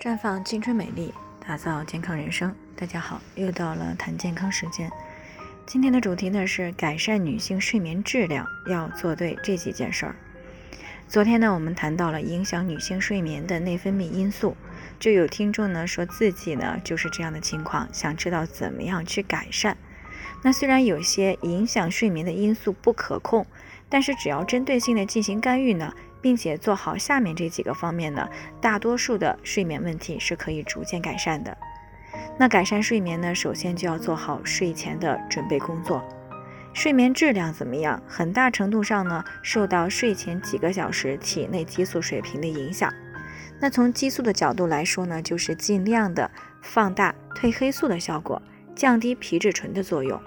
绽放青春美丽，打造健康人生。大家好，又到了谈健康时间。今天的主题呢是改善女性睡眠质量要做对这几件事儿。昨天呢我们谈到了影响女性睡眠的内分泌因素，就有听众呢说自己呢就是这样的情况，想知道怎么样去改善。那虽然有些影响睡眠的因素不可控，但是只要针对性的进行干预呢。并且做好下面这几个方面呢，大多数的睡眠问题是可以逐渐改善的。那改善睡眠呢，首先就要做好睡前的准备工作。睡眠质量怎么样，很大程度上呢，受到睡前几个小时体内激素水平的影响。那从激素的角度来说呢，就是尽量的放大褪黑素的效果，降低皮质醇的作用。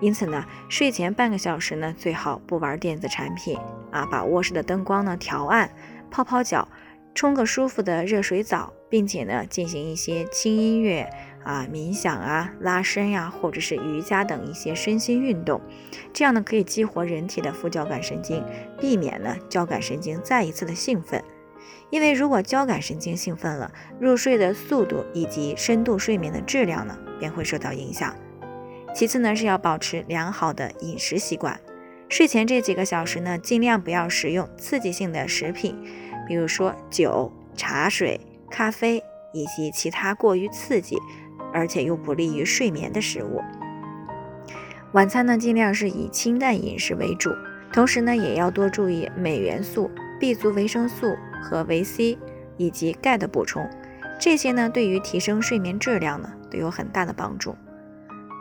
因此呢，睡前半个小时呢，最好不玩电子产品啊，把卧室的灯光呢调暗，泡泡脚，冲个舒服的热水澡，并且呢，进行一些轻音乐啊、冥想啊、拉伸呀，或者是瑜伽等一些身心运动，这样呢，可以激活人体的副交感神经，避免呢交感神经再一次的兴奋。因为如果交感神经兴奋了，入睡的速度以及深度睡眠的质量呢，便会受到影响。其次呢，是要保持良好的饮食习惯。睡前这几个小时呢，尽量不要食用刺激性的食品，比如说酒、茶水、咖啡以及其他过于刺激而且又不利于睡眠的食物。晚餐呢，尽量是以清淡饮食为主，同时呢，也要多注意镁元素、B 族维生素和维 C 以及钙的补充，这些呢，对于提升睡眠质量呢，都有很大的帮助。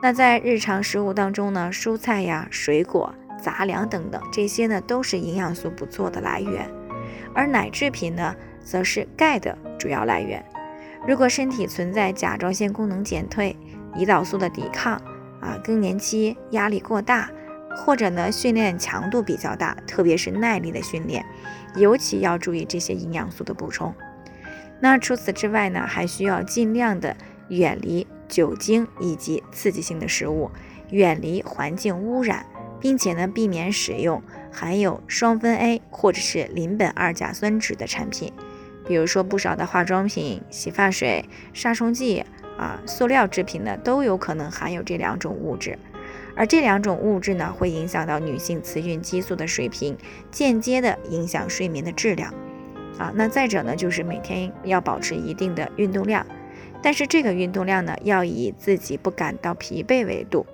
那在日常食物当中呢，蔬菜呀、水果、杂粮等等，这些呢都是营养素不错的来源，而奶制品呢，则是钙的主要来源。如果身体存在甲状腺功能减退、胰岛素的抵抗啊、更年期压力过大，或者呢训练强度比较大，特别是耐力的训练，尤其要注意这些营养素的补充。那除此之外呢，还需要尽量的远离。酒精以及刺激性的食物，远离环境污染，并且呢，避免使用含有双酚 A 或者是邻苯二甲酸酯的产品。比如说，不少的化妆品、洗发水、杀虫剂啊、塑料制品呢，都有可能含有这两种物质。而这两种物质呢，会影响到女性雌孕激素的水平，间接的影响睡眠的质量。啊，那再者呢，就是每天要保持一定的运动量。但是这个运动量呢，要以自己不感到疲惫为度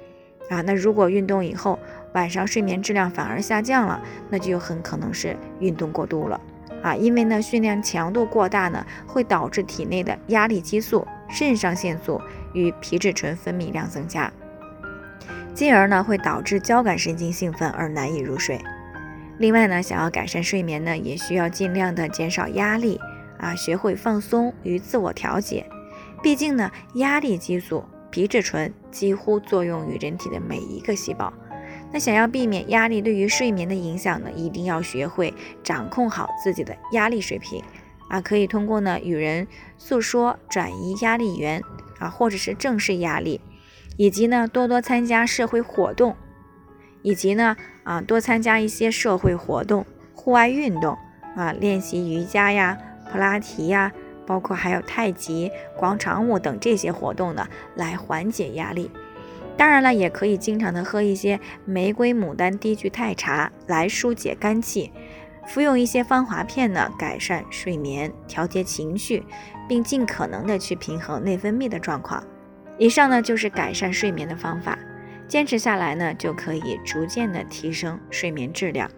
啊。那如果运动以后晚上睡眠质量反而下降了，那就很可能是运动过度了啊。因为呢，训练强度过大呢，会导致体内的压力激素、肾上腺素与皮质醇分泌量增加，进而呢会导致交感神经兴奋而难以入睡。另外呢，想要改善睡眠呢，也需要尽量的减少压力啊，学会放松与自我调节。毕竟呢，压力激素、皮质醇几乎作用于人体的每一个细胞。那想要避免压力对于睡眠的影响呢，一定要学会掌控好自己的压力水平啊！可以通过呢与人诉说，转移压力源啊，或者是正视压力，以及呢多多参加社会活动，以及呢啊多参加一些社会活动、户外运动啊，练习瑜伽呀、普拉提呀。包括还有太极、广场舞等这些活动呢，来缓解压力。当然了，也可以经常的喝一些玫瑰牡丹低聚肽茶来疏解肝气，服用一些芳华片呢，改善睡眠、调节情绪，并尽可能的去平衡内分泌的状况。以上呢就是改善睡眠的方法，坚持下来呢，就可以逐渐的提升睡眠质量。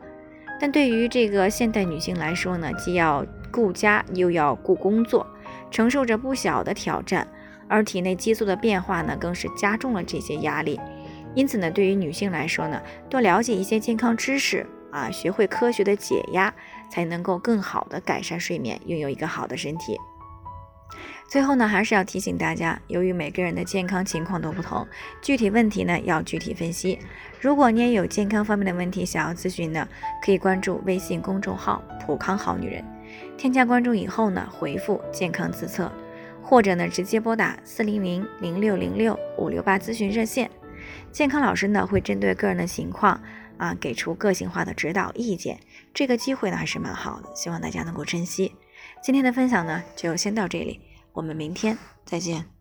但对于这个现代女性来说呢，既要顾家又要顾工作，承受着不小的挑战，而体内激素的变化呢，更是加重了这些压力。因此呢，对于女性来说呢，多了解一些健康知识啊，学会科学的解压，才能够更好的改善睡眠，拥有一个好的身体。最后呢，还是要提醒大家，由于每个人的健康情况都不同，具体问题呢要具体分析。如果你也有健康方面的问题想要咨询呢，可以关注微信公众号“普康好女人”。添加关注以后呢，回复“健康自测”，或者呢直接拨打四零零零六零六五六八咨询热线，健康老师呢会针对个人的情况啊给出个性化的指导意见。这个机会呢还是蛮好的，希望大家能够珍惜。今天的分享呢就先到这里，我们明天再见。